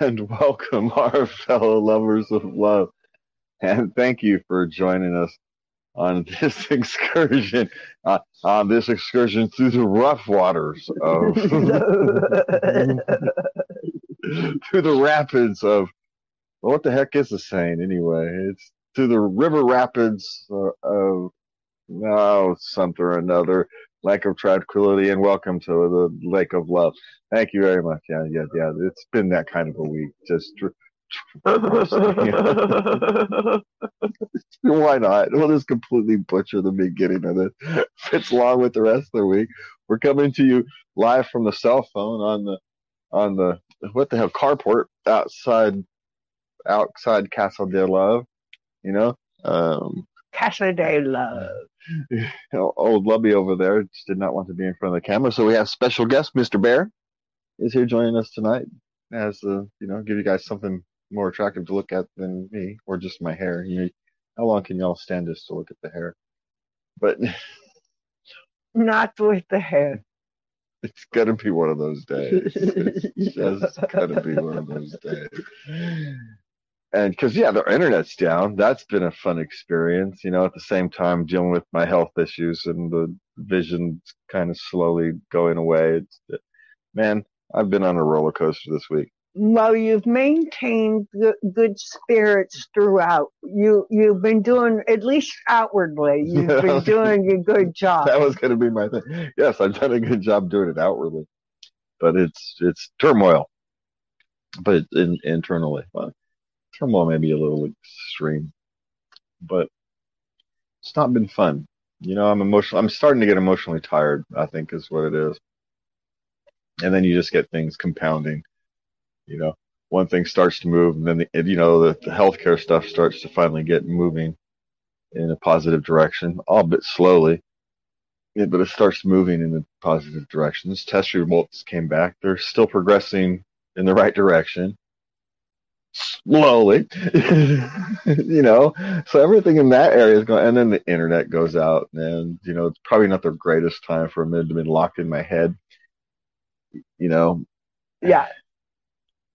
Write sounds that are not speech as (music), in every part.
and (laughs) welcome our fellow lovers of love. And thank you for joining us on this (laughs) excursion, uh, on this excursion through the rough waters of, (laughs) through the rapids of, well, what the heck is the saying anyway? It's through the river rapids uh, of, oh, something or another, lake of tranquility, and welcome to the lake of love. Thank you very much. Yeah, yeah, yeah. It's been that kind of a week. Just (laughs) Why not? We'll just completely butcher the beginning of it. Fits along with the rest of the week. We're coming to you live from the cell phone on the on the what the hell carport outside outside Castle de Love. You know, um, Castle de Love. (laughs) Old Lubby over there just did not want to be in front of the camera, so we have special guest Mr. Bear is here joining us tonight as the you know give you guys something more attractive to look at than me or just my hair. You know, how long can y'all stand just to look at the hair? But (laughs) not with the hair. It's gonna be one of those days. It's (laughs) just gonna be one of those days. And because yeah, the internet's down. That's been a fun experience. You know, at the same time dealing with my health issues and the vision kind of slowly going away. It's, uh, man, I've been on a roller coaster this week. Well, you've maintained good spirits throughout. You you've been doing at least outwardly. You've yeah, (laughs) been doing a good job. That was going to be my thing. Yes, I've done a good job doing it outwardly, but it's it's turmoil. But in, internally, well, turmoil may be a little extreme, but it's not been fun. You know, I'm emotional. I'm starting to get emotionally tired. I think is what it is, and then you just get things compounding you know, one thing starts to move, and then the, you know the, the healthcare stuff starts to finally get moving in a positive direction, albeit slowly. Yeah, but it starts moving in the positive direction. This test results came back; they're still progressing in the right direction, slowly. (laughs) you know, so everything in that area is going, and then the internet goes out, and you know, it's probably not the greatest time for me to be locked in my head. You know, yeah,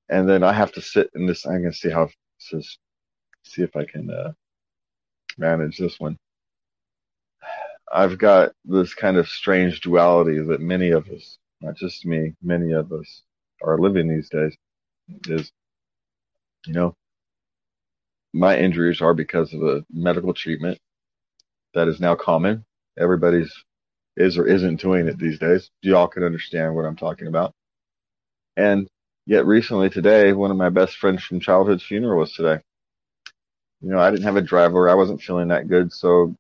and then I have to sit in this. I'm gonna see how this see if I can uh, manage this one. I've got this kind of strange duality that many of us, not just me, many of us are living these days. Is you know, my injuries are because of a medical treatment that is now common. Everybody's is or isn't doing it these days. Y'all can understand what I'm talking about. And Yet recently today, one of my best friends from childhood's funeral was today. You know, I didn't have a driver. I wasn't feeling that good, so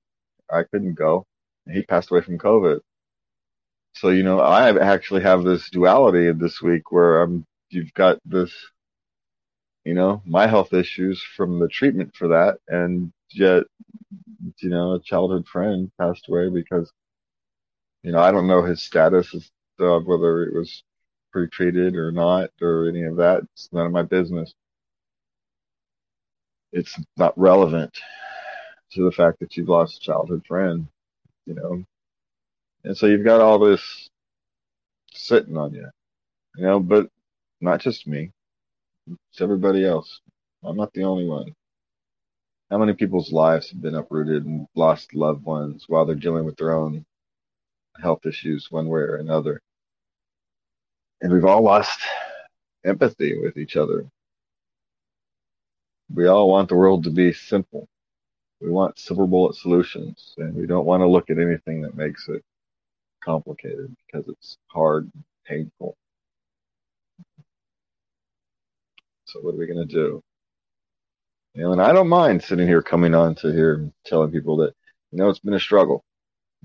I couldn't go. He passed away from COVID. So, you know, I actually have this duality this week where I'm, you've got this, you know, my health issues from the treatment for that. And yet, you know, a childhood friend passed away because, you know, I don't know his status as of whether it was pre-treated or not or any of that. It's none of my business. It's not relevant to the fact that you've lost a childhood friend, you know. And so you've got all this sitting on you, you know, but not just me. It's everybody else. I'm not the only one. How many people's lives have been uprooted and lost loved ones while they're dealing with their own health issues one way or another? and we've all lost empathy with each other. We all want the world to be simple. We want silver bullet solutions, and we don't want to look at anything that makes it complicated because it's hard and painful. So what are we going to do? You know, and I don't mind sitting here coming on to here and telling people that, you know, it's been a struggle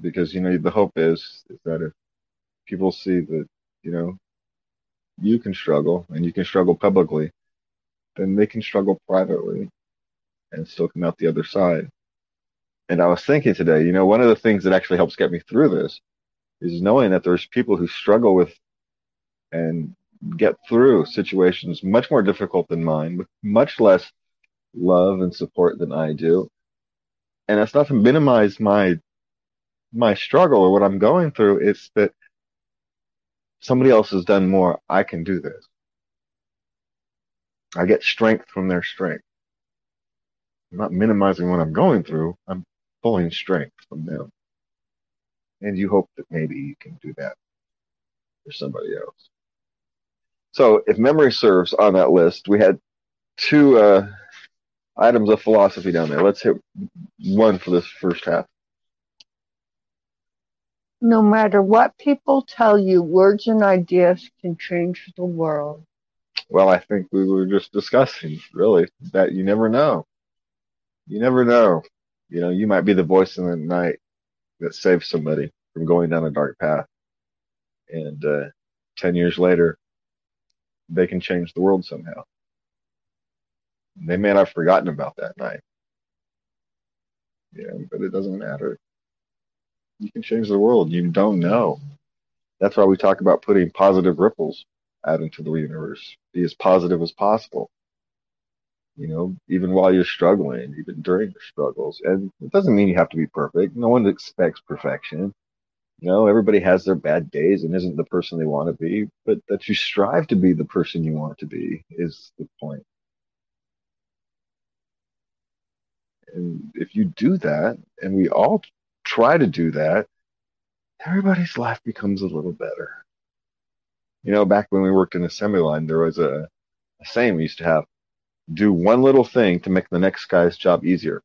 because, you know, the hope is, is that if people see that, you know, you can struggle and you can struggle publicly, then they can struggle privately and still come out the other side. And I was thinking today, you know, one of the things that actually helps get me through this is knowing that there's people who struggle with and get through situations much more difficult than mine with much less love and support than I do. And that's not to minimize my my struggle or what I'm going through. It's that somebody else has done more. I can do this. I get strength from their strength. I'm not minimizing what I'm going through. I'm pulling strength from them. And you hope that maybe you can do that for somebody else. So if memory serves on that list, we had two uh, items of philosophy down there. Let's hit one for this first half. No matter what people tell you, words and ideas can change the world. Well, I think we were just discussing, really, that you never know. You never know. You know, you might be the voice in the night that saves somebody from going down a dark path. And uh, 10 years later, they can change the world somehow. They may not have forgotten about that night. Yeah, but it doesn't matter. You can change the world. You don't know. That's why we talk about putting positive ripples out into the universe. Be as positive as possible. You know, even while you're struggling, even during your struggles. And it doesn't mean you have to be perfect. No one expects perfection. You know, everybody has their bad days and isn't the person they want to be, but that you strive to be the person you want to be is the point. And if you do that, and we all try to do that, everybody's life becomes a little better. You know, back when we worked in assembly line, there was a, a saying we used to have do one little thing to make the next guy's job easier.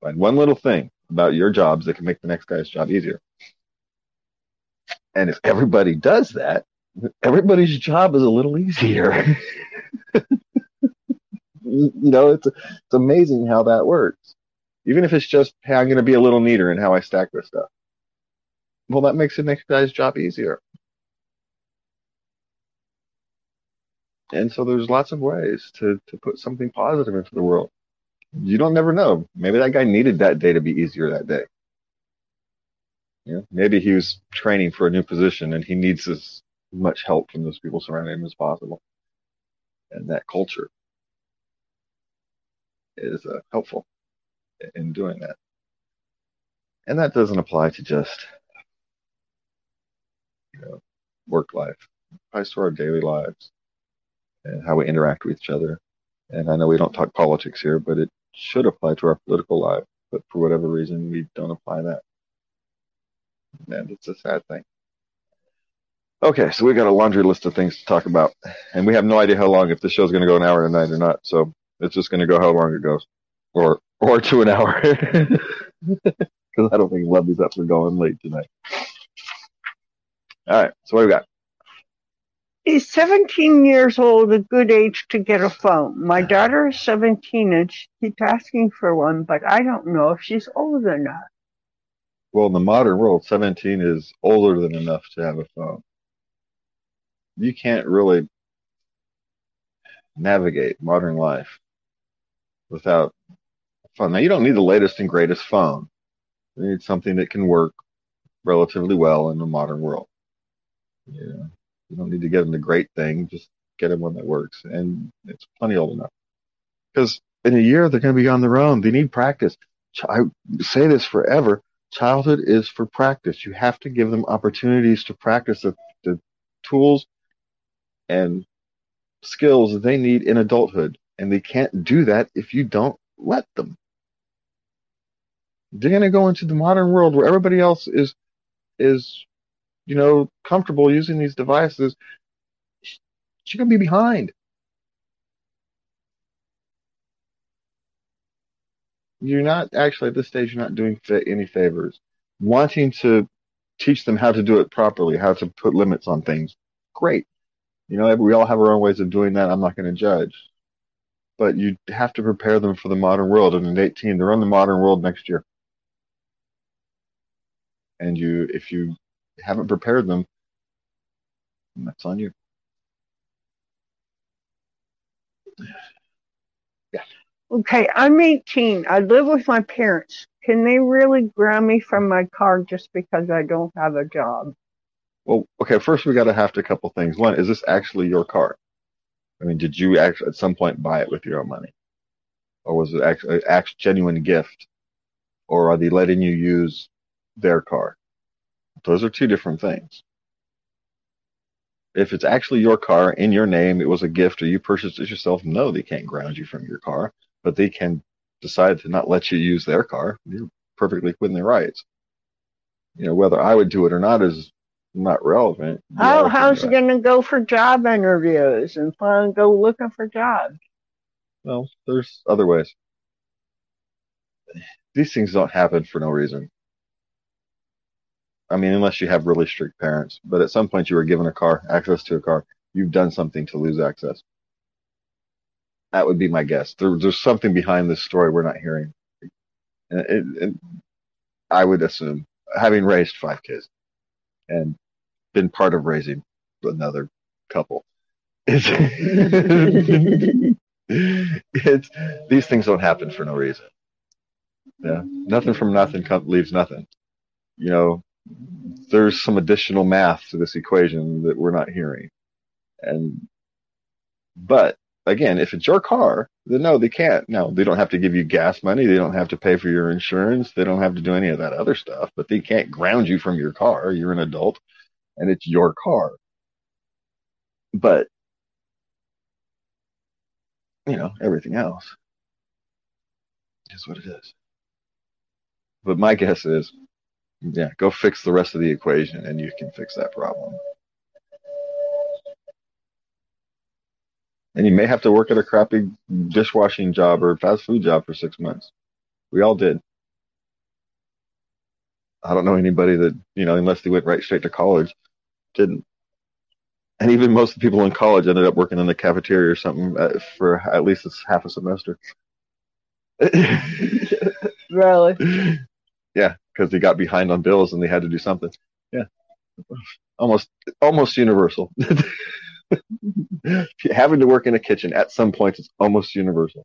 Find one little thing about your jobs that can make the next guy's job easier. And if everybody does that, everybody's job is a little easier. (laughs) you know, it's it's amazing how that works. Even if it's just, hey, I'm going to be a little neater in how I stack this stuff. Well, that makes the next guy's job easier. And so there's lots of ways to, to put something positive into the world. You don't never know. Maybe that guy needed that day to be easier that day. Yeah, maybe he was training for a new position and he needs as much help from those people surrounding him as possible. And that culture is uh, helpful in doing that. And that doesn't apply to just you know work life. It applies to our daily lives and how we interact with each other. And I know we don't talk politics here, but it should apply to our political life. But for whatever reason, we don't apply that. And it's a sad thing. Okay, so we've got a laundry list of things to talk about, and we have no idea how long if this show's going to go an hour and a night or not. So it's just going to go how long it goes, or or to an hour, (laughs) because I don't think Lovey's up for going late tonight. All right, so what we got? Is 17 years old a good age to get a phone? My daughter is 17 and she keeps asking for one, but I don't know if she's old enough. Well, in the modern world, 17 is older than enough to have a phone. You can't really navigate modern life without a phone. Now, you don't need the latest and greatest phone. You need something that can work relatively well in the modern world. Yeah. You don't need to get them the great thing. Just get them one that works. And it's plenty old enough. Because in a year, they're going to be on their own. They need practice. I say this forever. Childhood is for practice. You have to give them opportunities to practice the, the tools and skills that they need in adulthood. And they can't do that if you don't let them. They're going to go into the modern world where everybody else is, is you know, comfortable using these devices, you're going to be behind. You're not actually at this stage, you're not doing any favors. Wanting to teach them how to do it properly, how to put limits on things, great. You know, we all have our own ways of doing that. I'm not going to judge. But you have to prepare them for the modern world. And at 18, they're in the modern world next year. And you, if you haven't prepared them, that's on you. Yeah. Okay, I'm 18. I live with my parents. Can they really ground me from my car just because I don't have a job? Well, okay, first we got to have to a couple things. One, is this actually your car? I mean, did you actually at some point buy it with your own money? Or was it actually a genuine gift? Or are they letting you use their car? Those are two different things. If it's actually your car in your name, it was a gift or you purchased it yourself, no, they can't ground you from your car, but they can decide to not let you use their car. You're perfectly within their rights. You know, whether I would do it or not is not relevant. How, how's he going to go for job interviews and go looking for jobs? Well, there's other ways. These things don't happen for no reason. I mean, unless you have really strict parents. But at some point, you were given a car, access to a car. You've done something to lose access. That would be my guess. There, there's something behind this story we're not hearing. And, it, and I would assume, having raised five kids and been part of raising another couple, it's, (laughs) it's these things don't happen for no reason. Yeah, nothing from nothing leaves nothing. You know, there's some additional math to this equation that we're not hearing. And, but again, if it's your car, then no, they can't. No, they don't have to give you gas money. They don't have to pay for your insurance. They don't have to do any of that other stuff, but they can't ground you from your car. You're an adult and it's your car. But, you know, everything else is what it is. But my guess is yeah, go fix the rest of the equation and you can fix that problem. And you may have to work at a crappy dishwashing job or fast food job for six months. We all did. I don't know anybody that, you know, unless they went right straight to college, didn't. And even most of the people in college ended up working in the cafeteria or something uh, for at least half a semester. (laughs) really? Yeah, because they got behind on bills and they had to do something. Yeah, almost almost universal. (laughs) Having to work in a kitchen at some point is almost universal.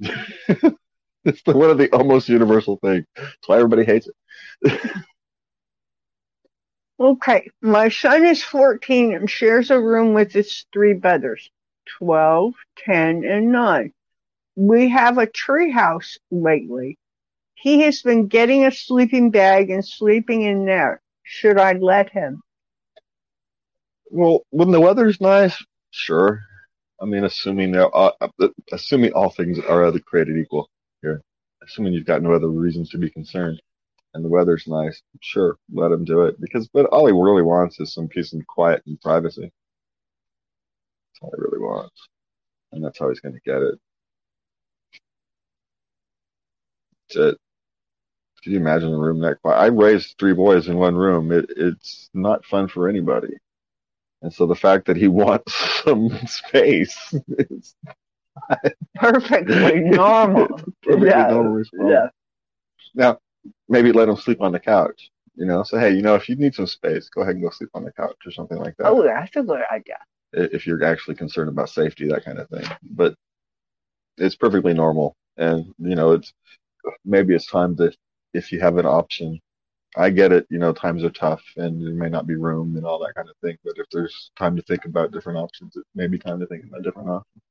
(laughs) it's the, one of the almost universal things. That's why everybody hates it. (laughs) okay, my son is 14 and shares a room with his three brothers, 12, 10, and 9. We have a tree house lately he has been getting a sleeping bag and sleeping in there. Should I let him? Well, when the weather's nice, sure. I mean, assuming uh, assuming all things are other created equal here, assuming you've got no other reasons to be concerned, and the weather's nice, sure, let him do it. Because, but all he really wants is some peace and quiet and privacy. That's all he really wants, and that's how he's going to get it. That's it. Could you imagine a room that quiet? I raised three boys in one room. It, it's not fun for anybody. And so the fact that he (laughs) wants some space is perfectly (laughs) normal. perfectly yeah. normal response. Yeah. Now, maybe let him sleep on the couch. You know, say, hey, you know, if you need some space, go ahead and go sleep on the couch or something like that. Oh, that's a good idea. If you're actually concerned about safety, that kind of thing. But it's perfectly normal. And, you know, it's maybe it's time to if you have an option. I get it, you know, times are tough and there may not be room and all that kind of thing. But if there's time to think about different options, it may be time to think about different options.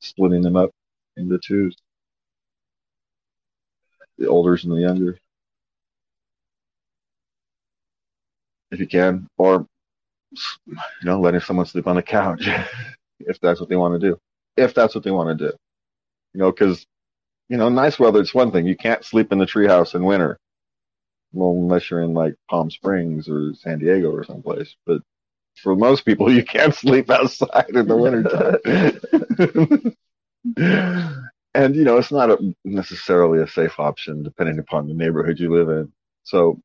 Splitting them up into twos. The olders and the younger. If you can. Or, you know, letting someone sleep on the couch (laughs) if that's what they want to do. If that's what they want to do. You know, because you know, nice weather, it's one thing. You can't sleep in the treehouse in winter. Well, unless you're in like Palm Springs or San Diego or someplace. But for most people, you can't sleep outside in the wintertime. (laughs) and, you know, it's not a, necessarily a safe option depending upon the neighborhood you live in. So,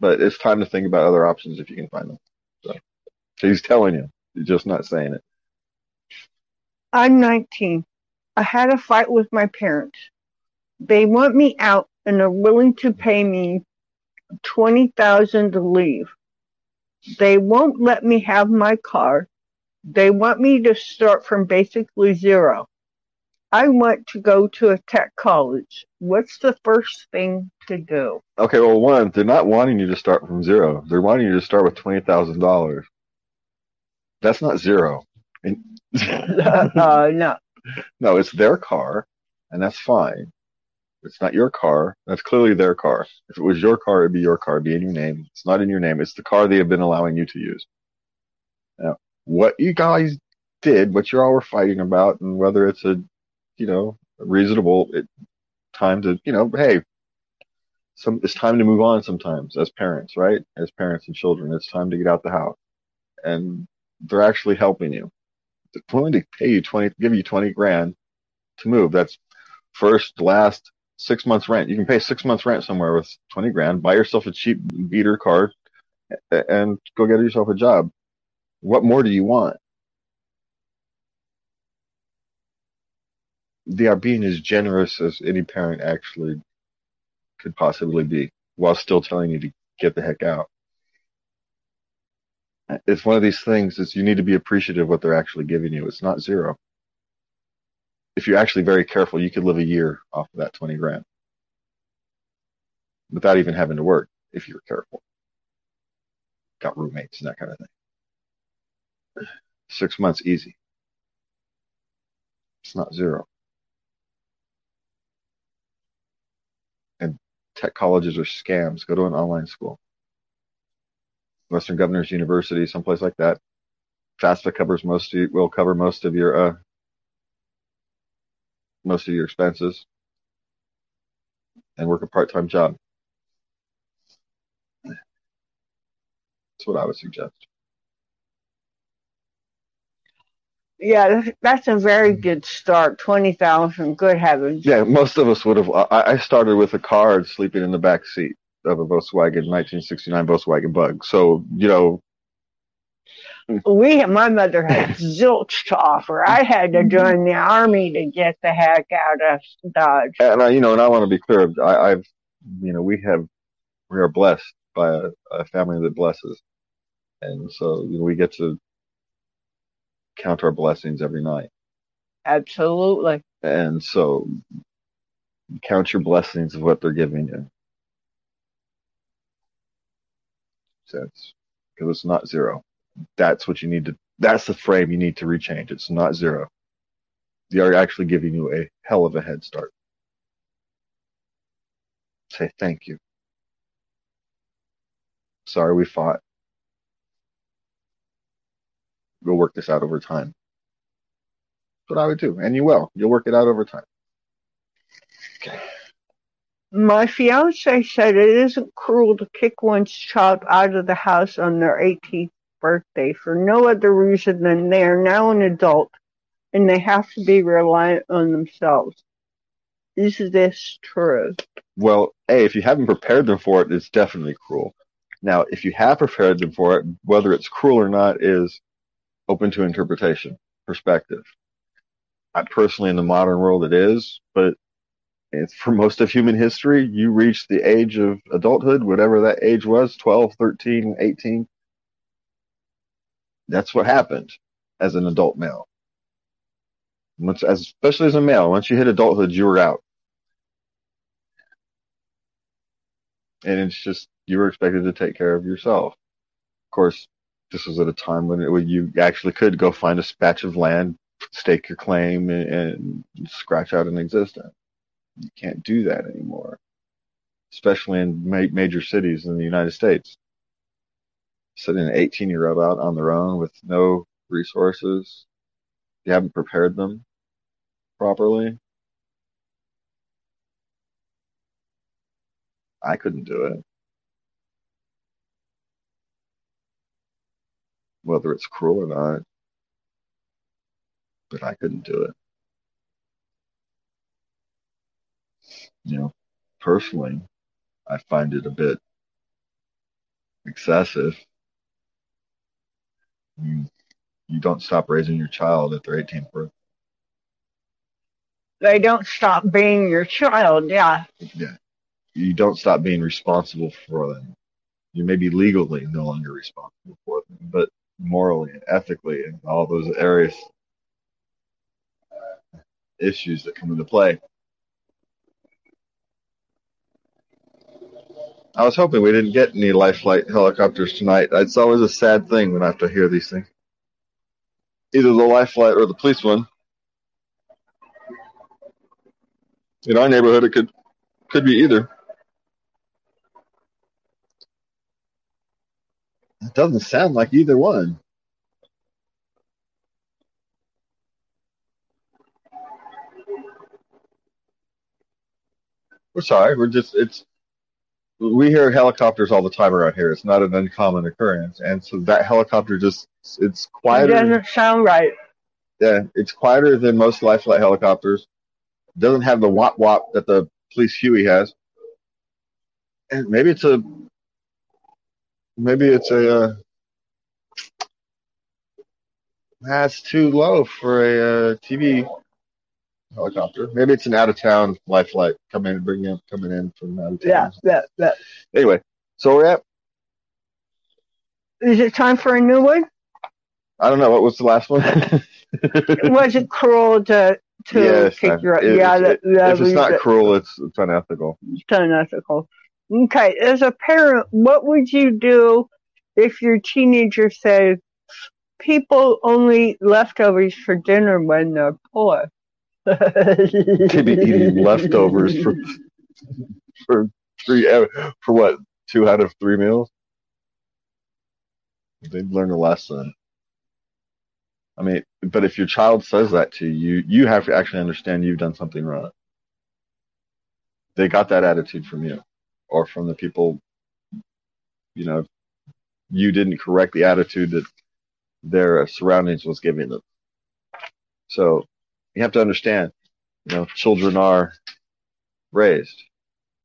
but it's time to think about other options if you can find them. So, he's telling you, he's just not saying it. I'm 19. I had a fight with my parents. They want me out and are willing to pay me twenty thousand to leave. They won't let me have my car. They want me to start from basically zero. I want to go to a tech college. What's the first thing to do? Okay, well, one, they're not wanting you to start from zero. They're wanting you to start with twenty thousand dollars. That's not zero. (laughs) uh, no no, it's their car, and that's fine. It's not your car. That's clearly their car. If it was your car, it'd be your car, it'd be in your name. It's not in your name. It's the car they have been allowing you to use. Now, what you guys did, what you all were fighting about, and whether it's a, you know, reasonable it, time to, you know, hey, some it's time to move on sometimes as parents, right? As parents and children, it's time to get out the house, and they're actually helping you. Willing to pay you twenty, give you twenty grand to move. That's first, last, six months rent. You can pay six months rent somewhere with 20 grand, buy yourself a cheap beater car and go get yourself a job. What more do you want? They are being as generous as any parent actually could possibly be while still telling you to get the heck out. It's one of these things is you need to be appreciative of what they're actually giving you. It's not zero if you're actually very careful, you could live a year off of that 20 grand without even having to work if you're careful. Got roommates and that kind of thing. Six months easy. It's not zero. And tech colleges are scams. Go to an online school. Western Governors University, someplace like that. FAFSA covers most of, will cover most of your uh, most of your expenses and work a part-time job. That's what I would suggest. Yeah, that's a very good start. Twenty thousand, good heavens. Yeah, most of us would have. I started with a car sleeping in the back seat of a Volkswagen 1969 Volkswagen Bug. So you know, we my mother had (laughs) zilch to offer. I had to join the army to get the heck out of Dodge. And I, you know, and I want to be clear. I, I've, you know, we have we are blessed by a, a family that blesses, and so you know, we get to count our blessings every night. Absolutely. And so, count your blessings of what they're giving you. Sense because it's not zero that's what you need to, that's the frame you need to rechange. It's not zero. They are actually giving you a hell of a head start. Say thank you. Sorry we fought. We'll work this out over time. That's what I would do. And you will. You'll work it out over time. Okay. My fiance said it isn't cruel to kick one's child out of the house on their 18th birthday for no other reason than they are now an adult and they have to be reliant on themselves. Is this true? Well, A, if you haven't prepared them for it, it's definitely cruel. Now, if you have prepared them for it, whether it's cruel or not is open to interpretation, perspective. I personally, in the modern world, it is, but it's for most of human history, you reach the age of adulthood, whatever that age was, 12, 13, 18, that's what happened as an adult male. Once, as, especially as a male, once you hit adulthood, you were out. And it's just, you were expected to take care of yourself. Of course, this was at a time when, it, when you actually could go find a patch of land, stake your claim, and, and scratch out an existence. You can't do that anymore, especially in ma- major cities in the United States sending an 18 year old out on their own with no resources. You haven't prepared them properly. I couldn't do it. Whether it's cruel or not, but I couldn't do it. You know, personally, I find it a bit excessive you, you don't stop raising your child at their 18th birthday. They don't stop being your child, yeah. Yeah. You don't stop being responsible for them. You may be legally no longer responsible for them, but morally and ethically and all those areas uh, issues that come into play. I was hoping we didn't get any life flight helicopters tonight. It's always a sad thing when I have to hear these things. Either the life flight or the police one. In our neighborhood, it could Could be either. It doesn't sound like either one. We're sorry. We're just it's we hear helicopters all the time around here. It's not an uncommon occurrence, and so that helicopter just it's It quieter. doesn't sound right. Yeah, it's quieter than most life flight helicopters. Doesn't have the wop wop that the police Huey has. And maybe it's a maybe it's a uh, that's too low for a uh, TV helicopter. Maybe it's an out of town life flight coming in bringing up coming in from out of town. Yeah, that, that. Anyway, so we're at Is it time for a new one? I don't know what was the last one. Was it cruel to to (laughs) Yes, kick your? if- yeah, that, that if it's not cruel, it's it's unethical. It's unethical. Okay, as a parent, what would you do if your teenager said, "People only eat leftovers for dinner when they're poor"? To be eating leftovers for for three uh, for what two out of three meals. They've learned a lesson. I mean, but if your child says that to you, you have to actually understand you've done something wrong. They got that attitude from you, or from the people. You know, you didn't correct the attitude that their surroundings was giving them. So you have to understand, you know, children are raised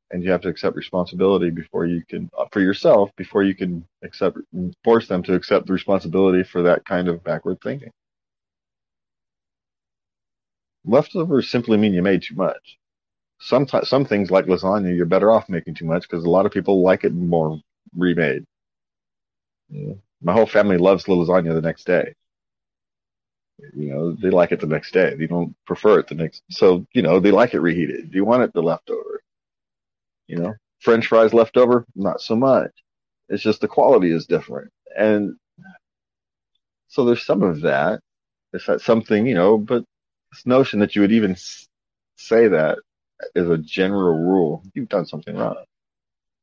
and you have to accept responsibility before you can uh, for yourself before you can accept force them to accept the responsibility for that kind of backward thinking. Leftovers simply mean you made too much. Sometimes some things like lasagna you're better off making too much because a lot of people like it more remade. Yeah. my whole family loves lasagna the next day you know they like it the next day. They don't prefer it the next so you know they like it reheated. Do you want it? The leftover. You know french fries leftover, not so much. It's just the quality is different. And so there's some of that. It's that something you know but this notion that you would even say that as a general rule. You've done something wrong.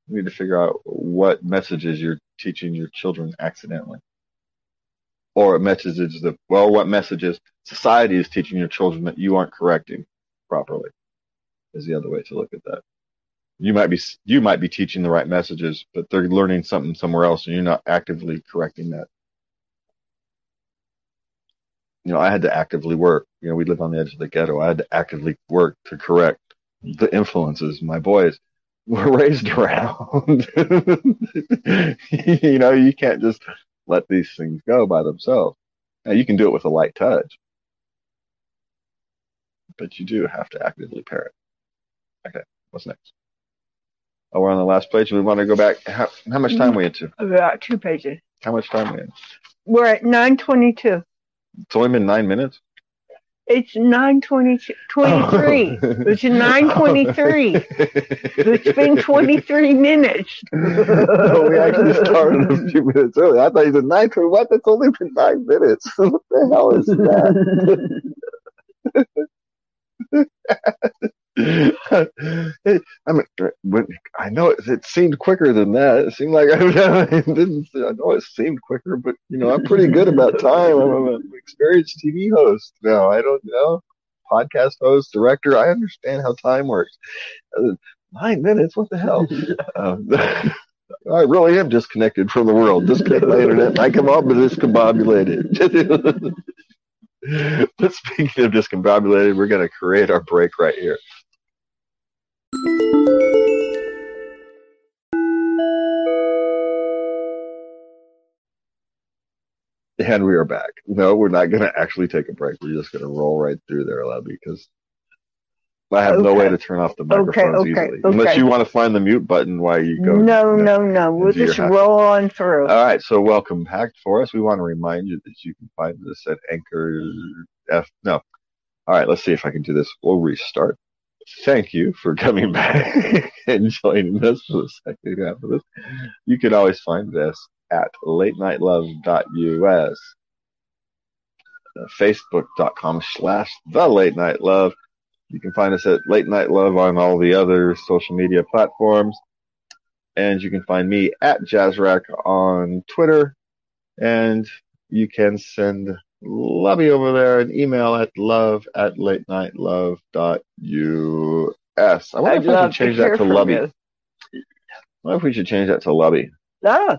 You need to figure out what messages you're teaching your children accidentally or messages that well what messages society is teaching your children that you aren't correcting properly is the other way to look at that you might be you might be teaching the right messages, but they're learning something somewhere else, and you're not actively correcting that. You know, I had to actively work. You know, we live on the edge of the ghetto. I had to actively work to correct the influences my boys were (laughs) raised around. (laughs) you know, you can't just let these things go by themselves. Now, you can do it with a light touch, but you do have to actively parent. Okay, what's next? Oh, we're on the last page. We want to go back. How, how much time mm-hmm. we into? About two pages. How much time we in? We're at nine twenty-two. It's only been nine minutes. It's nine twenty-three. Oh. It's nine twenty-three. (laughs) It's been twenty-three minutes. no, we actually started a few minutes early. I thought you said nine twenty. What? That's only been nine minutes. (laughs) what the hell is that? (laughs) I mean, when, I know it, it seemed quicker than that. It seemed like (laughs) I, it didn't. I know it seemed quicker, but you know, I'm pretty good about time. I'm an experienced TV host now. I don't know podcast host, director. I understand how time works. Uh, Nine minutes? What the hell? (laughs) Um, (laughs) I really am disconnected from the world. Disconnect my internet. I come up with discombobulated. but speaking of discombobulated, we're going to create our break right here. And we are back. No, we're not going to actually take a break. We're just going to roll right through there, Levy, because I have no way to turn off the microphones okay, easily. Unless you want to find the mute button while you go. no, you know. no, no. We'll just roll on through. All right, so welcome back for us. We want to remind you that you can find us at Anchor F. No. All right, let's see if I can do this. We'll restart. Thank you for coming (laughs) back and joining us for the second half of this. You can always find us at latenightlove.us, uh, facebook.com slash the late night love, You can find us at Late Night Love on all the other social media platforms. And you can find me at Jazzrack on Twitter. And you can send Lovey over there an email at love at late night love dot us. I wonder I'd if I love should change that to Lovey. you. I wonder if we should change that to Lovey. Oh,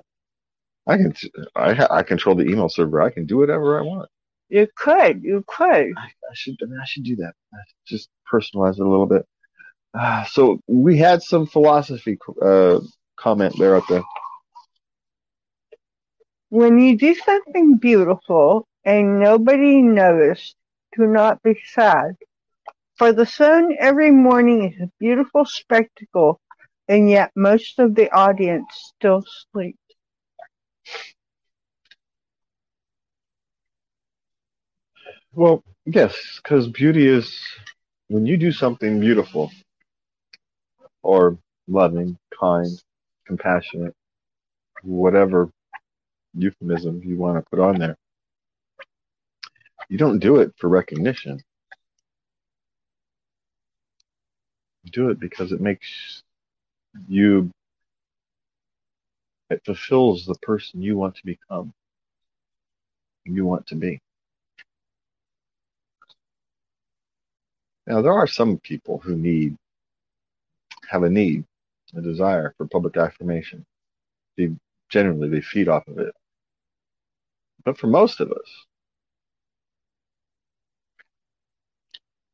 I can, I, I control the email server. I can do whatever I want. you could, you could. I, I should, I, mean, I should do that. I should just personalize it a little bit. Uh, so we had some philosophy, uh, comment there at the, When you do something beautiful and nobody noticed, do not be sad. For the sun every morning is a beautiful spectacle, and yet most of the audience still sleeps. well, yes, because beauty is when you do something beautiful or loving, kind, compassionate, whatever euphemism you want to put on there. You don't do it for recognition. You do it because it makes you, it fulfills the person you want to become, you want to be. Now, there are some people who need, have a need, a desire for public affirmation. They, generally, they feed off of it. But for most of us,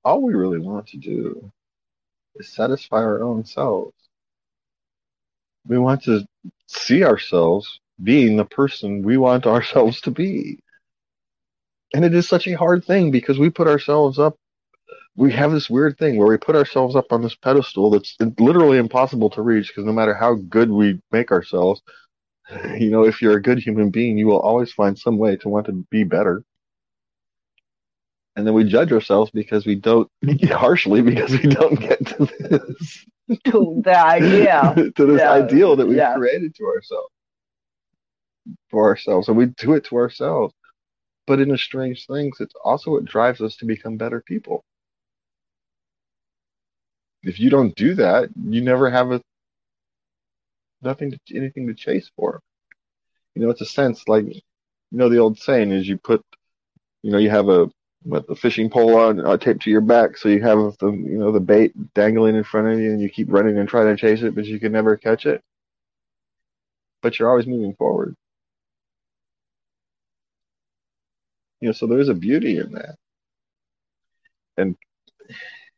all we really want to do is satisfy our own selves. We want to see ourselves being the person we want (laughs) ourselves to be. And it is such a hard thing because we put ourselves up. We have this weird thing where we put ourselves up on this pedestal that's literally impossible to reach because no matter how good we make ourselves, (laughs) you know, if you're a good human being, you will always find some way to want to be better. And then we judge ourselves because we don't, (laughs) harshly because we don't get to this, To the idea. (laughs) to this Yeah. ideal that we've Yeah. created to ourselves, for ourselves. And we do it to ourselves. But in a strange things it's also what drives us to become better people. If you don't do that, you never have a nothing to, anything to chase for. You know, it's a sense like you know the old saying is you put you know you have a what the fishing pole on uh, taped to your back, so you have the you know the bait dangling in front of you, and you keep running and trying to chase it, but you can never catch it. But you're always moving forward. You know, so there's a beauty in that, and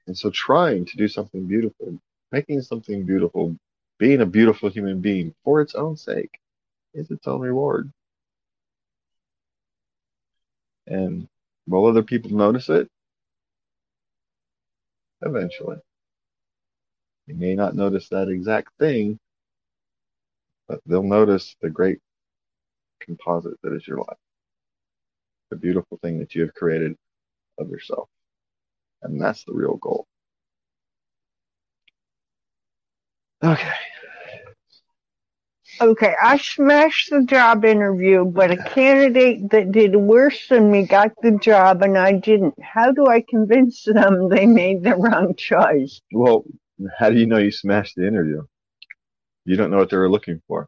and so trying to do something beautiful, making something beautiful, being a beautiful human being for its own sake, is its own reward. And will other people notice it? Eventually. They may not notice that exact thing, but they'll notice the great composite that is your life. The beautiful thing that you have created of yourself. And that's the real goal. Okay. Okay, I smashed the job interview, but a candidate that did worse than me got the job and I didn't. How do I convince them they made the wrong choice? Well, how do you know you smashed the interview? You don't know what they were looking for.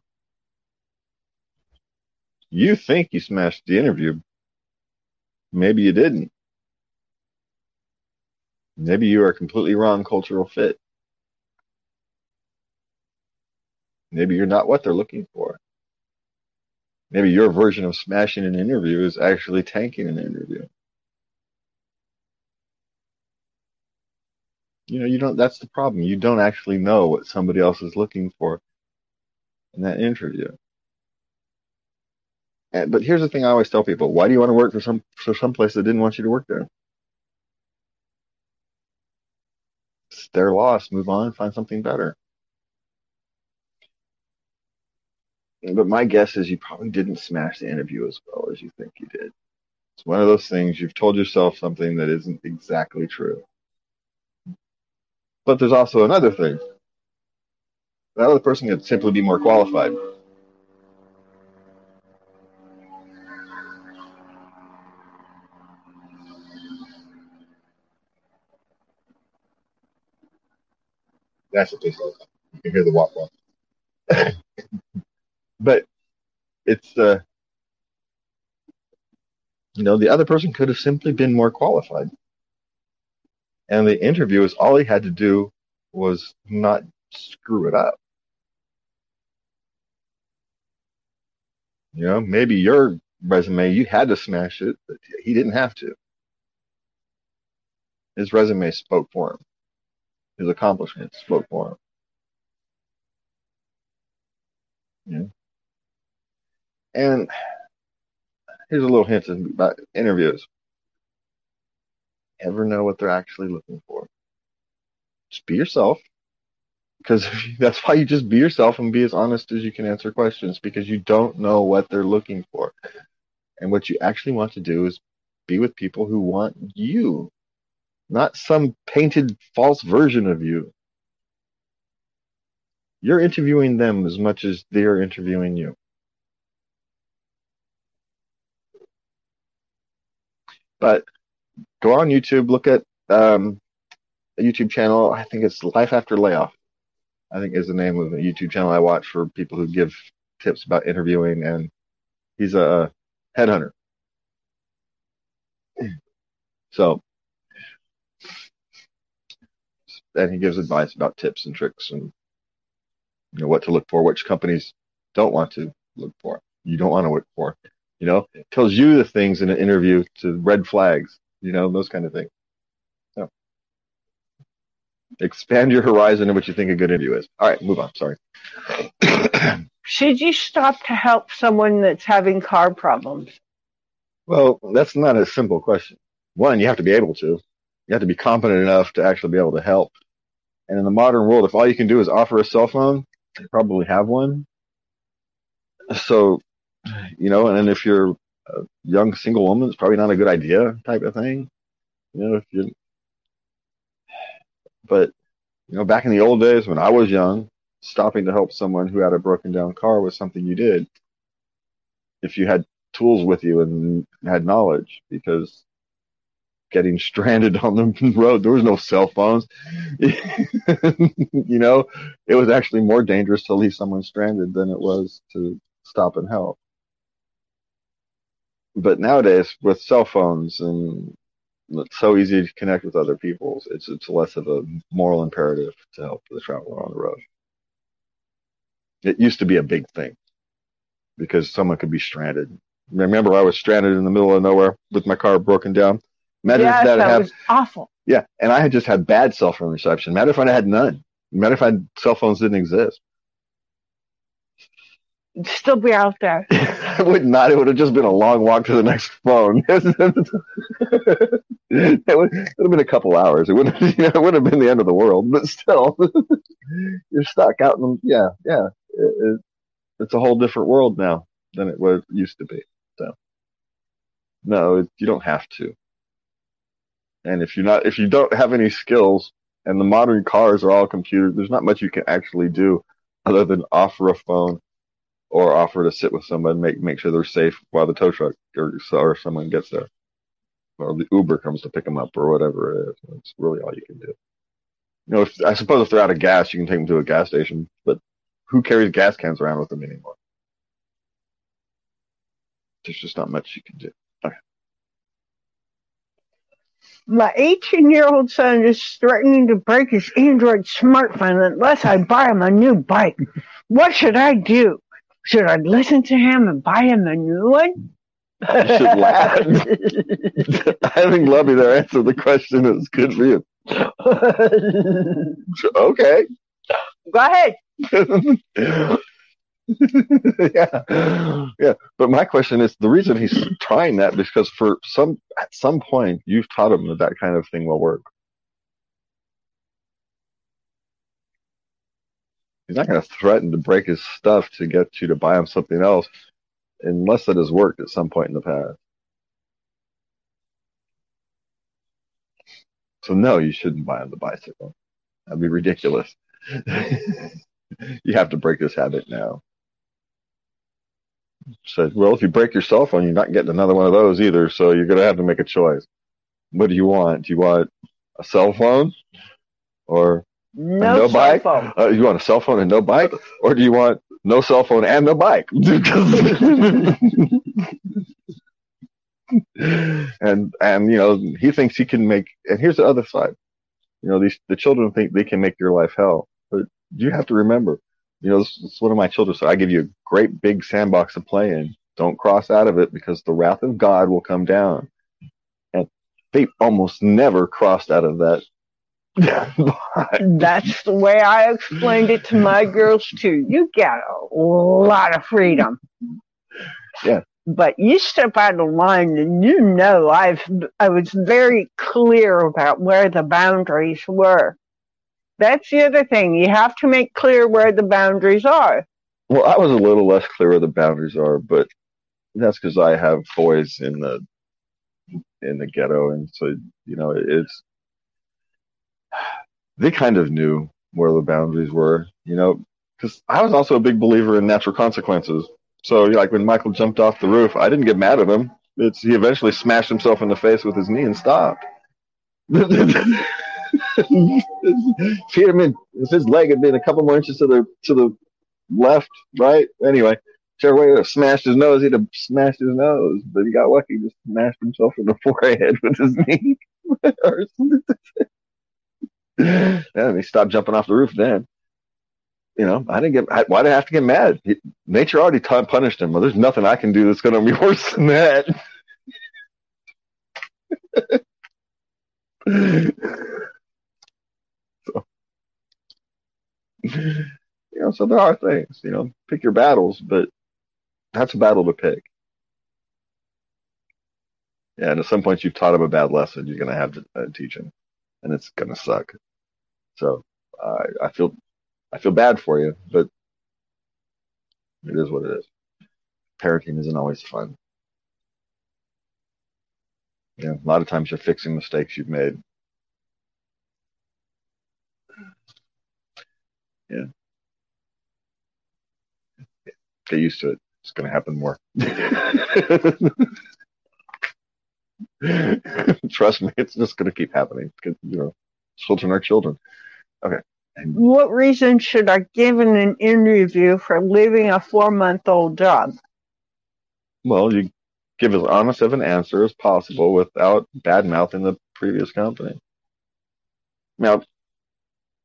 You think you smashed the interview. Maybe you didn't. Maybe you are a completely wrong cultural fit. Maybe you're not what they're looking for. Maybe your version of smashing an interview is actually tanking an interview. You know, you don't, that's the problem. You don't actually know what somebody else is looking for in that interview. And, but here's the thing I always tell people. Why do you want to work for some, for some place that didn't want you to work there? It's their loss. Move on, find something better. But my guess is you probably didn't smash the interview as well as you think you did. It's one of those things you've told yourself something that isn't exactly true. But there's also another thing. That other person could simply be more qualified. That's what they say. You can hear the walk walk. (laughs) but it's uh you know the other person could have simply been more qualified. And the interview is all he had to do was not screw it up. You know maybe your resume you had to smash it but he didn't have to. His resume spoke for him. His accomplishments spoke for him. Yeah. And here's a little hint about interviews. Ever know what they're actually looking for? Just be yourself. Because (laughs) that's why you just be yourself and be as honest as you can answer questions because you don't know what they're looking for. And what you actually want to do is be with people who want you, not some painted false version of you. You're interviewing them as much as they're interviewing you. But go on YouTube, look at um, a YouTube channel. I think it's Life After Layoff. I think is the name of the YouTube channel I watch for people who give tips about interviewing, and he's a headhunter. So, and he gives advice about tips and tricks and you know what to look for, which companies don't want to look for. You don't want to look for. You know, tells you the things in an interview to red flags, you know, those kind of things. So expand your horizon and what you think a good interview is. All right, move on. Sorry. (coughs) Should you stop to help someone that's having car problems? Well, that's not a simple question. One, you have to be able to. You have to be competent enough to actually be able to help. And in the modern world, if all you can do is offer a cell phone, you probably have one. So you know, and if you're a young single woman, it's probably not a good idea type of thing. You know, if you, but you know, back in the old days when I was young, stopping to help someone who had a broken down car was something you did. If you had tools with you and had knowledge, because getting stranded (laughs) on the road, there was no cell phones. (laughs) you know, it was actually more dangerous to leave someone stranded than it was to stop and help but nowadays with cell phones and it's so easy to connect with other people, it's it's less of a moral imperative to help the traveler on the road. It used to be a big thing because someone could be stranded. Remember, I was stranded in the middle of nowhere with my car broken down. Imagine yes, that, that have, was awful. Yeah, and I had just had bad cell phone reception. Matter if I had none. Matter if I cell phones didn't exist still be out there. (laughs) I would not. It would have just been a long walk to the next phone. (laughs) it, would, have been a couple hours. It wouldn't. (laughs) You know, it would have been the end of the world. But still, you're stuck out in. Yeah, yeah. It, it, it's a whole different world now than it was used to be. So, no, you don't have to. And if you're not, if you don't have any skills, and the modern cars are all computers, there's not much you can actually do other than offer a phone or offer to sit with someone, make make sure they're safe while the tow truck or, or someone gets there, or the Uber comes to pick them up, or whatever it is. That's really all you can do. You know, if, I suppose if they're out of gas, you can take them to a gas station, but who carries gas cans around with them anymore? There's just not much you can do. My 18 year old son is threatening to break his Android smartphone unless I buy him a new bike. What should I do? Should I listen to him and buy him a new one? You should laugh. (laughs) Having Lovey there answer the question is good for you. (laughs) okay. Go ahead. (laughs) yeah, yeah. But my question is, the reason he's trying that because for some at some point you've taught him that that kind of thing will work. He's not going to threaten to break his stuff to get you to buy him something else unless it has worked at some point in the past. So no, you shouldn't buy him the bicycle. That'd be ridiculous. (laughs) you have to break this habit now. Said, well, if you break your cell phone, you're not getting another one of those either. So you're going to have to make a choice. What do you want? Do you want a cell phone or No, no cell bike? phone. Uh, you want a cell phone and no bike, or do you want no cell phone and no bike? (laughs) and and you know he thinks he can make. And here's the other side. You know these the children think they can make your life hell, but you have to remember. You know this, this one of my children said. I give you a great big sandbox to play in. Don't cross out of it because the wrath of God will come down. And they almost never crossed out of that (laughs) That's the way I explained it to my girls too. You got a lot of freedom. Yeah. But you step out of line and you know I've I was very clear about where the boundaries were. That's the other thing. You have to make clear where the boundaries are. Well, I was a little less clear where the boundaries are, but that's because I have boys in the in the ghetto, and so you know it's they kind of knew where the boundaries were, you know, because I was also a big believer in natural consequences. So, like when Michael jumped off the roof, I didn't get mad at him. It's he eventually smashed himself in the face with his knee and stopped. if he had been, if his leg had been a couple more inches to the to the left, right, anyway, whichever way he smashed his nose, he'd have smashed his nose. But he got lucky, just smashed himself in the (laughs) forehead with his knee. (laughs) (laughs) and he stopped jumping off the roof then. You know, I didn't get, why did I have to get mad? Nature already t- punished him. Well, there's nothing I can do that's going to be (laughs) worse than that. (laughs) so, you know, so there are things, you know, pick your battles, but that's a battle to pick. Yeah, and at some point you've taught him a bad lesson, you're going to have to uh, teach him, and it's going to suck. So uh, I feel I feel bad for you, but it is what it is. Parenting isn't always fun. Yeah, a lot of times you're fixing mistakes you've made. Yeah. Get used to it. It's going to happen more. (laughs) (laughs) (laughs) Trust me, it's just going to keep happening. You know, children are children. Okay. And What reason should I give in an interview for leaving a four month old job? well, you give as honest of an answer as possible without bad mouthing the previous company. Now,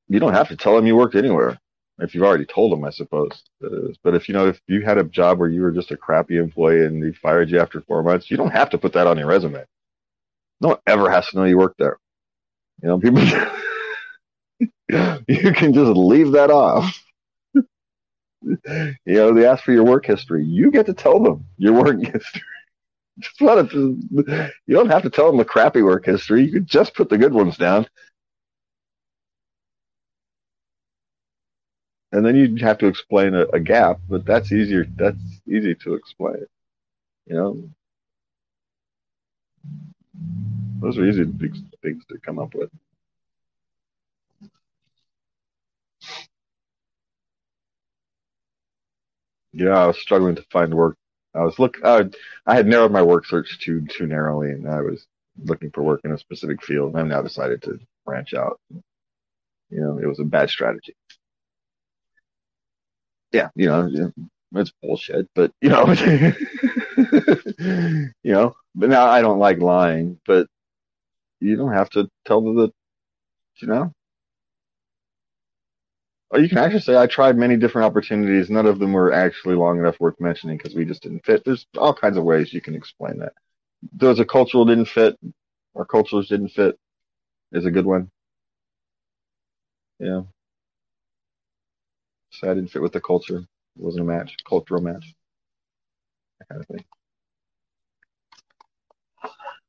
you don't have to tell them you worked anywhere. If you've already told them, I suppose that is. But if you know, if you had a job where you were just a crappy employee and they fired you after four months, you don't have to put that on your resume. No one ever has to know you worked there. You know, people, (laughs) you can just leave that off. (laughs) you know, they ask for your work history. You get to tell them your work (laughs) history. Just let you don't have to tell them the crappy work history. You can just put the good ones down. And then you'd have to explain a, a gap, but that's easier. That's easy to explain. You know, those are easy things, things to come up with. Yeah, I was struggling to find work. I was look. Uh, I had narrowed my work search too too narrowly, and I was looking for work in a specific field. And I've now decided to branch out. You know, it was a bad strategy. Yeah, you know, it's bullshit, but you know, (laughs) you know. But now I don't like lying, but you don't have to tell them that, you know. Or you can actually say I tried many different opportunities. None of them were actually long enough worth mentioning because we just didn't fit. There's all kinds of ways you can explain that. There's a cultural didn't fit, or cultures didn't fit, is a good one. Yeah. So I didn't fit with the culture. It wasn't a match, cultural match, that kind of thing.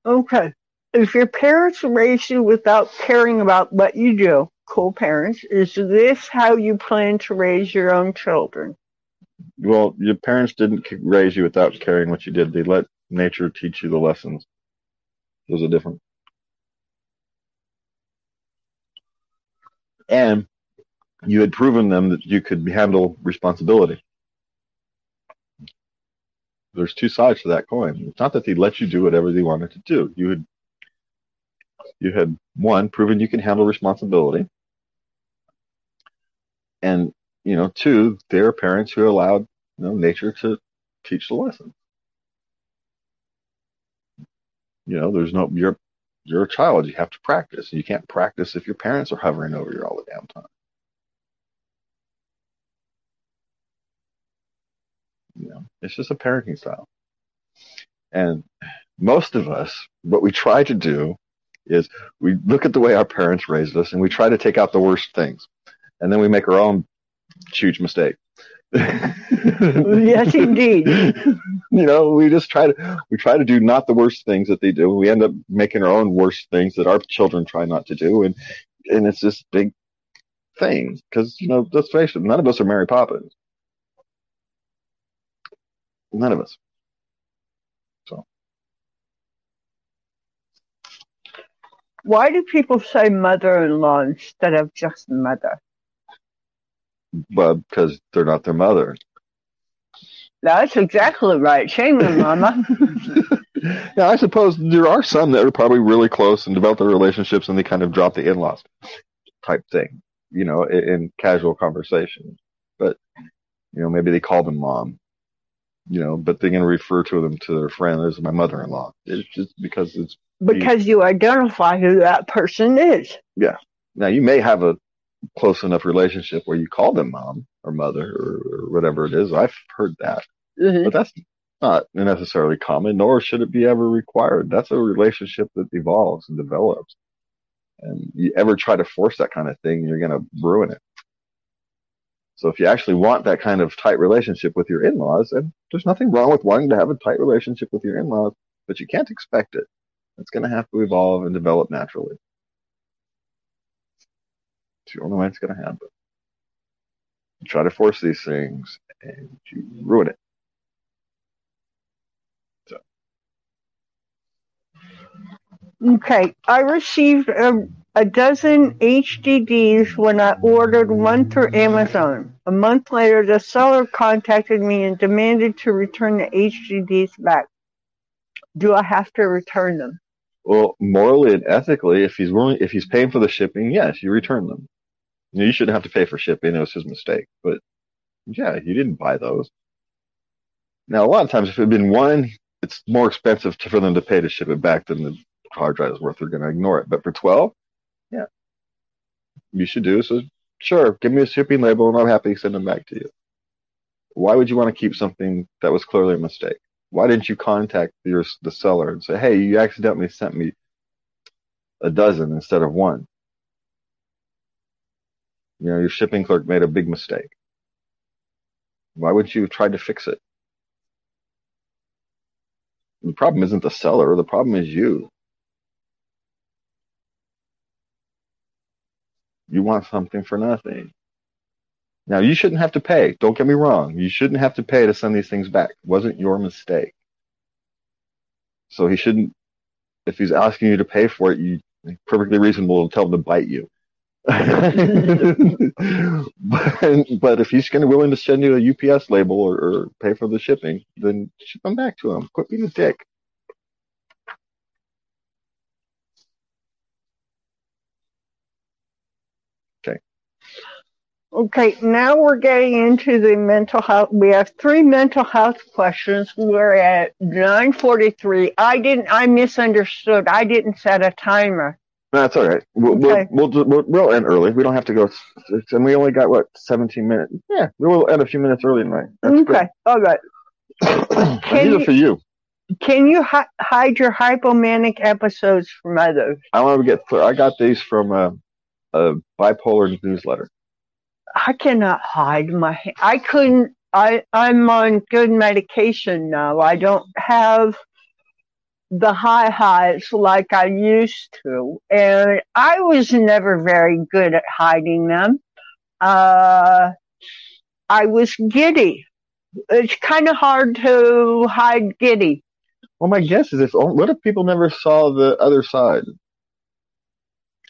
Okay. If your parents raised you without caring about what you do, co-parents, is this how you plan to raise your own children? Well, your parents didn't raise you without caring what you did. They let nature teach you the lessons. Those are different. And you had proven them that you could handle responsibility. There's two sides to that coin. It's not that they let you do whatever they wanted to do. You had, you had one proven you can handle responsibility, and you know, two, they're parents who allowed you know nature to teach the lesson. You know, there's no you're you're a child. You have to practice. You can't practice if your parents are hovering over you all the damn time. You know, it's just a parenting style. And most of us, what we try to do is we look at the way our parents raised us and we try to take out the worst things. And then we make our own huge mistake. yes, indeed. (laughs) You know, we just try to we try to do not the worst things that they do. We end up making our own worst things that our children try not to do, and and it's this big thing because you know, let's face it, none of us are Mary Poppins. None of us. So. Why do people say mother-in-law instead of just mother? Well, because they're not their mother. That's exactly right. Shame on Mama. (laughs) (laughs) now, I suppose there are some that are probably really close and develop their relationships and they kind of drop the in-laws type thing, you know, in, in casual conversation. But, you know, maybe they call them mom, you know, but they're going to refer to them to their friend as my mother-in-law. It's just because it's because you identify who that person is. Yeah. Now you may have a close enough relationship where you call them mom or mother or, or whatever it is. I've heard that, Mhm. but that's not necessarily common, nor should it be ever required. That's a relationship that evolves and develops. And you ever try to force that kind of thing, you're going to ruin it. So if you actually want that kind of tight relationship with your in-laws, and there's nothing wrong with wanting to have a tight relationship with your in-laws, but you can't expect it. It's going to have to evolve and develop naturally. It's the only way it's going to happen. You try to force these things and you ruin it. Okay, I received a, a dozen HDDs when I ordered one through Amazon. A month later, the seller contacted me and demanded to return the HDDs back. Do I have to return them? Well, morally and ethically, if he's willing, if he's paying for the shipping, yes, you return them. You, know, you shouldn't have to pay for shipping. It was his mistake, but yeah, you didn't buy those. Now, a lot of times, if it had been one, it's more expensive to, for them to pay to ship it back than the hard drive is worth. They're going to ignore it. But for 12, yeah, you should do so. Sure, give me a shipping label and I'm happy to send them back to you. Why would you want to keep something that was clearly a mistake? Why didn't you contact your, the seller and say, hey, you accidentally sent me a dozen instead of one? You know, your shipping clerk made a big mistake. Why would you have tried to fix it? The problem isn't the seller, the problem is you. You want something for nothing. Now, you shouldn't have to pay. Don't get me wrong. You shouldn't have to pay to send these things back. It wasn't your mistake. So he shouldn't, if he's asking you to pay for it, you perfectly reasonable to tell him to bite you. (laughs) but, but if he's going to willing to send you a UPS label or, or pay for the shipping, then ship them back to him. Quit being a dick. Okay, now we're getting into the mental health. We have three mental health questions. We're at 9:43. I didn't. I misunderstood. I didn't set a timer. That's all right. We'll, Okay. we'll, we'll, we'll, we'll end early. We don't have to go. And we only got, what, 17 minutes? Yeah, we'll end a few minutes early tonight. That's okay, all right. (coughs) Can These you- are for you. Can you hi- hide your hypomanic episodes from others? I want to get clear. I got these from a, a bipolar newsletter. I cannot hide my. I couldn't. I I'm on good medication now. I don't have the high highs like I used to, and I was never very good at hiding them. Uh, I was giddy. It's kind of hard to hide giddy. Well, my guess is if, what if people never saw the other side,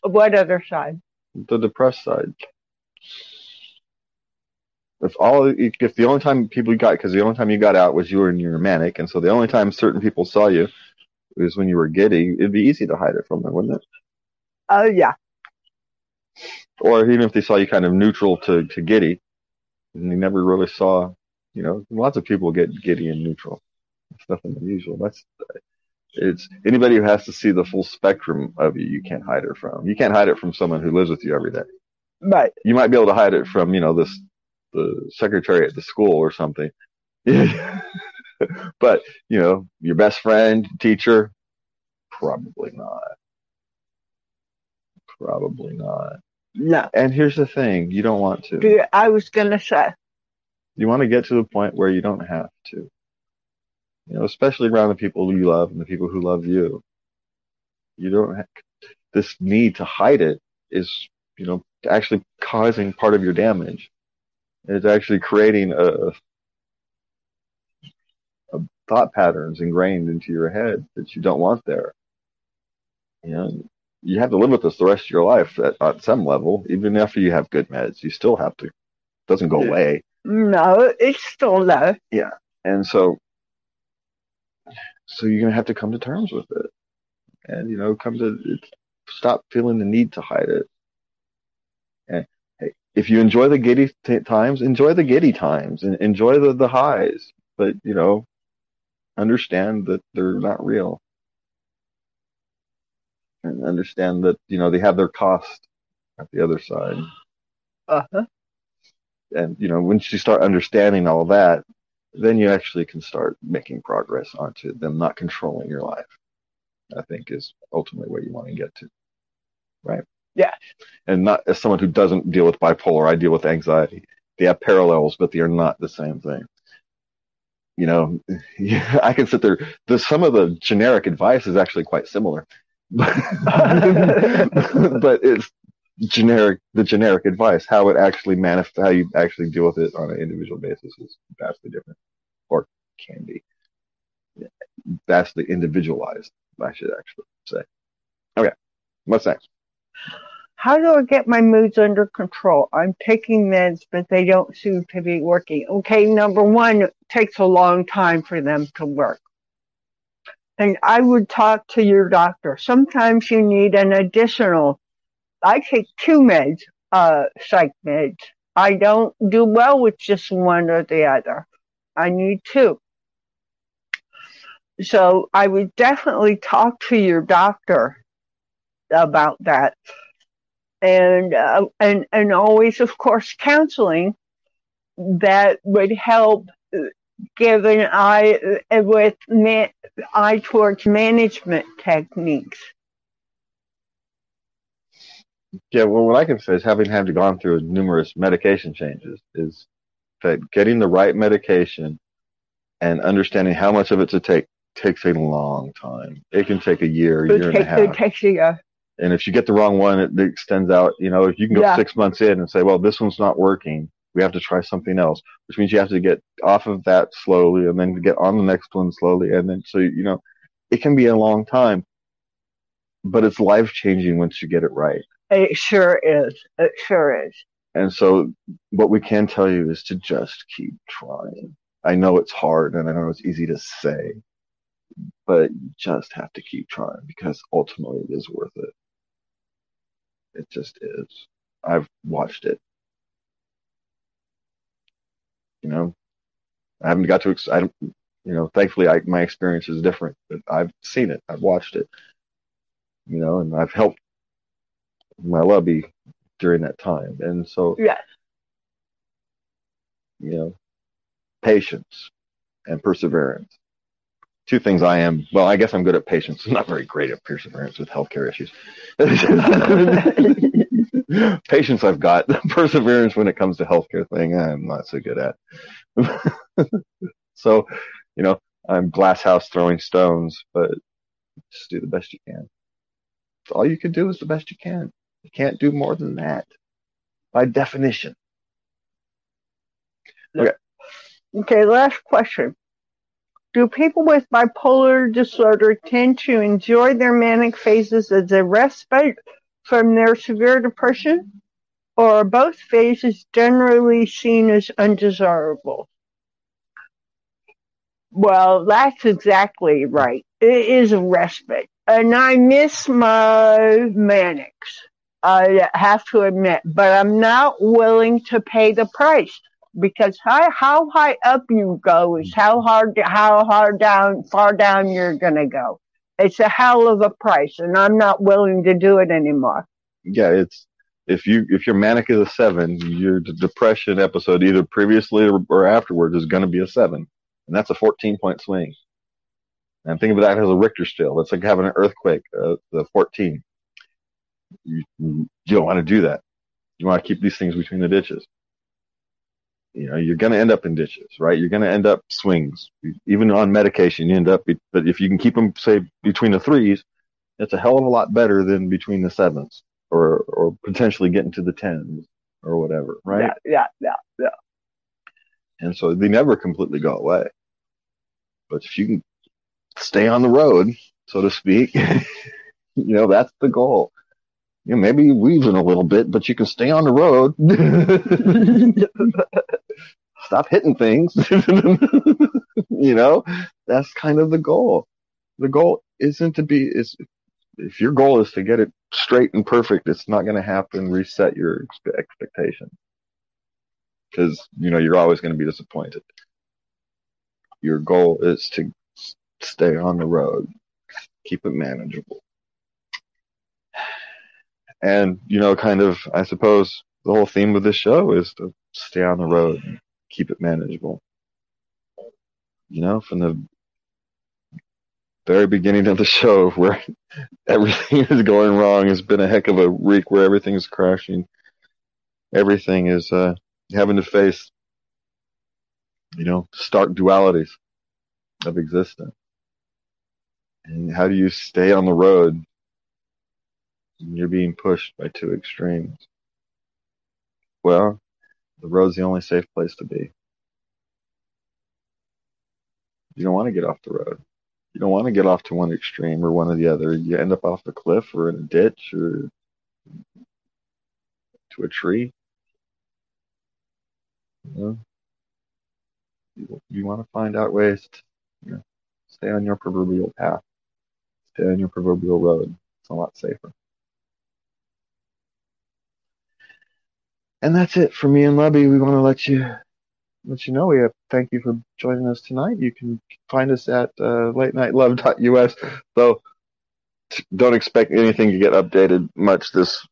What other side? the depressed side? If all, if the only time people got, because the only time you got out was you were in your manic, and so the only time certain people saw you was when you were giddy, it'd be easy to hide it from them, wouldn't it? Oh yeah. or even if they saw you kind of neutral to, to giddy, and they never really saw, you know, lots of people get giddy and neutral. It's nothing unusual. That's it's anybody who has to see the full spectrum of you. You can't hide it from. You can't hide it from someone who lives with you every day. Right. You might be able to hide it from, you know, this the secretary at the school or something. (laughs) but you know, your best friend, teacher, probably not. Probably not. No. And here's the thing, you don't want to. I was gonna say. You want to get to the point where you don't have to. You know, especially around the people you love and the people who love you. You don't have, this need to hide it is, you know, actually causing part of your damage. It's actually creating a, a thought patterns ingrained into your head that you don't want there. You know, you have to live with this the rest of your life at, at some level. Even after you have good meds, you still have to. It doesn't go away. No, it's still there. Yeah, and so, so you're gonna have to come to terms with it, and you know, come to stop feeling the need to hide it. And if you enjoy the giddy t- times, enjoy the giddy times, and enjoy the the highs. But you know, understand that they're not real and understand that you know they have their cost at the other side. Uh-huh. And you know, once you start understanding all that, then you actually can start making progress onto them not controlling your life. I think is ultimately where you want to get to, right? Yeah. And not as someone who doesn't deal with bipolar, I deal with anxiety. They have parallels, but they are not the same thing. You know, (laughs) I can sit there. The, some of the generic advice is actually quite similar (laughs) but it's generic the generic advice how it actually manifests how you actually deal with it on an individual basis is vastly different or can be vastly individualized i should actually say okay what's next how do I get my moods under control? I'm taking meds, but they don't seem to be working. Okay, number one, it takes a long time for them to work and I would talk to your doctor. Sometimes you need an additional. I take two meds, uh, psych meds. I don't do well with just one or the other. I need two. So I would definitely talk to your doctor about that. And, uh, and, and always, of course, counseling that would help give an eye uh, with man, eye towards management techniques. Yeah, well, what I can say is having had to gone through numerous medication changes is that getting the right medication and understanding how much of it to take takes a long time. It can take a year, a year and a half. It takes a year. And if you get the wrong one, it extends out. You know, if you can go yeah. six months in and say, well, this one's not working, we have to try something else, which means you have to get off of that slowly and then get on the next one slowly. And then, so, you know, it can be a long time, but it's life changing once you get it right. It sure is. It sure is. And so what we can tell you is to just keep trying. I know it's hard and I know it's easy to say, but you just have to keep trying because ultimately it is worth it. It just is. I've watched it you know, I haven't got to, I don't, you know, thankfully I, my experience is different, but I've seen it. I've watched it, you know, and I've helped my lubby during that time. And so, yes. you know, patience and perseverance. Two things I am, well, I guess I'm good at patience. I'm not very great at perseverance with healthcare issues. (laughs) patience I've got. Perseverance when it comes to healthcare thing, I'm not so good at. (laughs) so, you know, I'm glass house throwing stones, but just do the best you can. All you can do is the best you can. You can't do more than that by definition. Okay. Okay, last question. Do people with bipolar disorder tend to enjoy their manic phases as a respite from their severe depression, or are both phases generally seen as undesirable? Well, that's exactly right. It is a respite. And I miss my manics. I have to admit, but I'm not willing to pay the price because how, how high up you go is how hard how hard down far down you're gonna go. It's a hell of a price, and I'm not willing to do it anymore. Yeah, it's if you if your manic is a seven, your depression episode either previously or, or afterwards is going to be a seven, and that's a 14 point swing. And think of that as a Richter scale. It's like having an earthquake, uh, the 14. You, you don't want to do that. You want to keep these things between the ditches. You know, you're going to end up in ditches, right? You're going to end up swings. Even on medication, you end up, but if you can keep them, say, between the threes, it's a hell of a lot better than between the sevens or, or potentially getting to the tens or whatever, right? Yeah, yeah, yeah, yeah. And so they never completely go away. But if you can stay on the road, so to speak, (laughs) you know, that's the goal you know, maybe you weave in a little bit, but you can stay on the road. (laughs) (laughs) Stop hitting things. (laughs) you know, that's kind of the goal. The goal isn't to be is if your goal is to get it straight and perfect, it's not going to happen. Reset your expectation because you know you're always going to be disappointed. Your goal is to stay on the road, keep it manageable and, you know, kind of, I suppose the whole theme of this show is to stay on the road keep it manageable. You know, from the very beginning of the show where (laughs) everything is going wrong It's been a heck of a week where everything is crashing. Everything is, uh, having to face, you know, stark dualities of existence. And how do you stay on the road when you're being pushed by two extremes. Well, the road's the only safe place to be. You don't want to get off the road. You don't want to get off to one extreme or one or the other. You end up off the cliff or in a ditch or to a tree. You, know, you, you want to find out ways to you know, stay on your proverbial path, stay on your proverbial road. It's a lot safer. And that's it for me and Lubby. We want to let you let you know we have thank you for joining us tonight. You can find us at uh, latenightlove.us. Though don't expect anything to get updated much this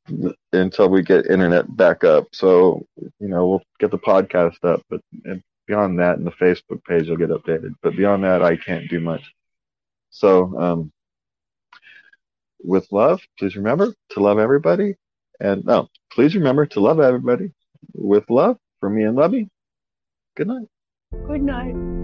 until we get internet back up. So you know we'll get the podcast up, but beyond that, and the Facebook page will get updated. But beyond that, I can't do much. So um, with love, please remember to love everybody and no, please remember to love everybody with love from me and Lubby. Good night. Good night.